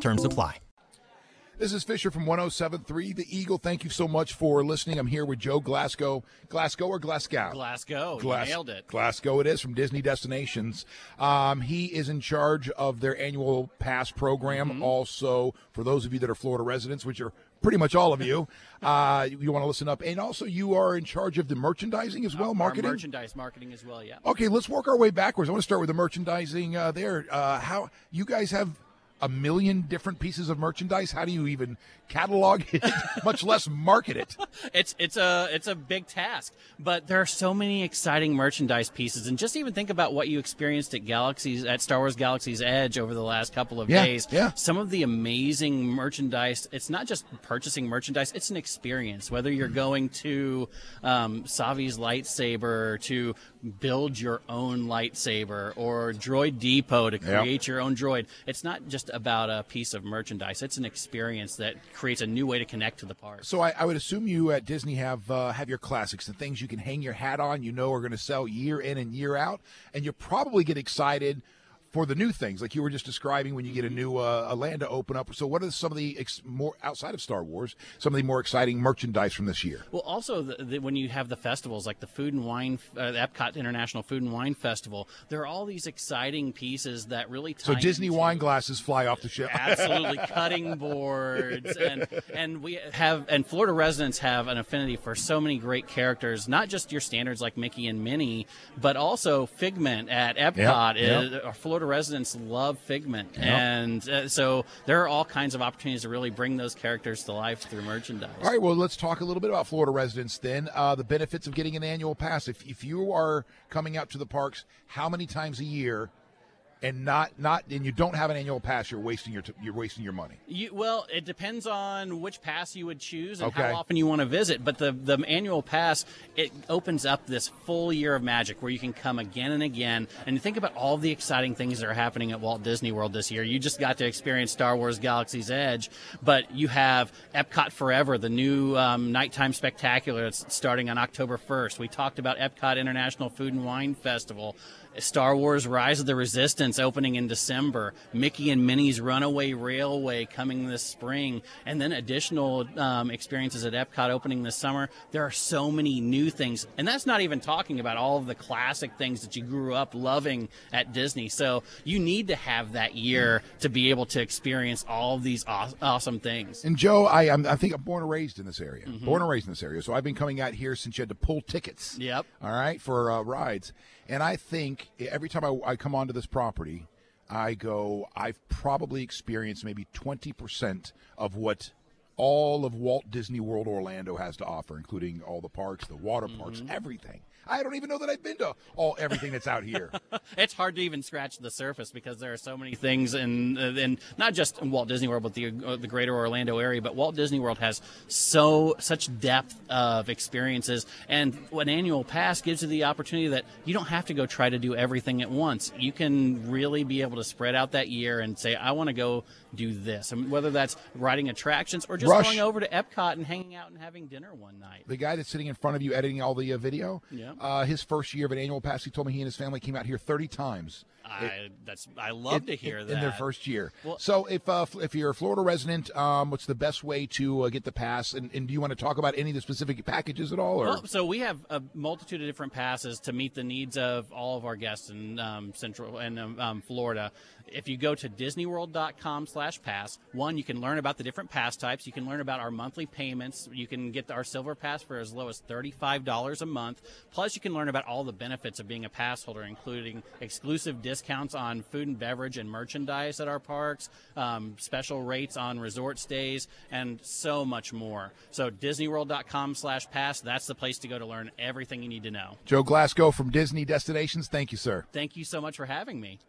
Terms apply. This is Fisher from 107.3 The Eagle. Thank you so much for listening. I'm here with Joe Glasgow. Glasgow or Glasgow? Glasgow. Glas- nailed it. Glasgow it is from Disney Destinations. Um, he is in charge of their annual pass program. Mm-hmm. Also, for those of you that are Florida residents, which are pretty much all of you, uh, you want to listen up. And also, you are in charge of the merchandising as well, Our marketing. merchandise marketing as well, yeah. Okay, let's work our way backwards. I want to start with the merchandising uh, there. Uh, how you guys have a million different pieces of merchandise? How do you even catalog it, much less market it? It's it's a it's a big task, but there are so many exciting merchandise pieces, and just even think about what you experienced at Galaxy's at Star Wars Galaxy's Edge over the last couple of Yeah, days. yeah. Some of the amazing merchandise. It's not just purchasing merchandise; it's an experience. Whether you're going to um, Savi's lightsaber to build your own lightsaber, or Droid Depot to Yep. create your own droid, it's not just about a piece of merchandise. It's an experience that creates a new way to connect to the park. So I, I would assume you at Disney have uh, have your classics, the things you can hang your hat on. You know are going to sell year in and year out, and you probably get excited for the new things, like you were just describing when you get a new uh, a land to open up. So what are some of the ex- more outside of Star Wars, some of the more exciting merchandise from this year? Well, also the, the, when you have the festivals like the Food and Wine, uh, the Epcot International Food and Wine Festival, there are all these exciting pieces that really So Disney into- wine glasses fly off the ship. absolutely cutting boards and and we have and Florida residents have an affinity for so many great characters not just your standards like Mickey and Minnie but also Figment at Epcot Yep, is our Florida residents love Figment and uh, so there are all kinds of opportunities to really bring those characters to life through merchandise All right, well, let's talk a little bit about Florida residents then. Uh, the benefits of getting an annual pass. If, if you are coming out to the parks, how many times a year, and not not and you don't have an annual pass, you're wasting your t- you're wasting your money. You, well, it depends on which pass you would choose and Okay. how often you want to visit. But the the annual pass it opens up this full year of magic where you can come again and again. And think about all the exciting things that are happening at Walt Disney World this year. You just got to experience Star Wars Galaxy's Edge, but you have Epcot Forever, the new um, nighttime spectacular that's starting on October 1st. We talked about Epcot International Food and Wine Festival. Star Wars Rise of the Resistance opening in December, Mickey and Minnie's Runaway Railway coming this spring, and then additional um, experiences at Epcot opening this summer. There are so many new things, and that's not even talking about all of the classic things that you grew up loving at Disney. So you need to have that year to be able to experience all of these aw- awesome things. And Joe, I I'm, I think I'm born and raised in this area. Mm-hmm. Born and raised in this area, so I've been coming out here since you had to pull tickets. Yep. All right, for uh, rides, and I think every time I, I come onto this property, I go. I've probably experienced maybe twenty percent of what all of Walt Disney World Orlando has to offer, including all the parks, the water parks, Mm-hmm. everything. I don't even know that I've been to all everything that's out here. it's hard to even scratch the surface because there are so many things and in not just in Walt Disney World, but the uh, the greater Orlando area. But Walt Disney World has so such depth of experiences, and an annual pass gives you the opportunity that you don't have to go try to do everything at once. You can really be able to spread out that year and say, I want to go do this, and whether that's riding attractions or just Rush. going over to Epcot and hanging out and having dinner one night. the guy that's sitting in front of you editing all the uh, video, Yeah. uh, his first year of an annual pass, he told me he and his family came out here 30 times. I that's I love to hear that in their first year. Well- so if uh, if you're a Florida resident, um, what's the best way to uh, get the pass? And, and do you want to talk about any of the specific packages at all? Or Well, so we have a multitude of different passes to meet the needs of all of our guests in um, Central and um, um, Florida. If you go to DisneyWorld.com/pass, one you can learn about the different pass types. You can learn about our monthly payments. You can get our Silver Pass for as low as thirty-five dollars a month. Plus, you can learn about all the benefits of being a pass holder, including exclusive discounts on food and beverage and merchandise at our parks, um, special rates on resort stays, and so much more. So DisneyWorld.com/pass. That's the place to go to learn everything you need to know. Joe Glasgow from Disney Destinations, thank you, sir. Thank you so much for having me.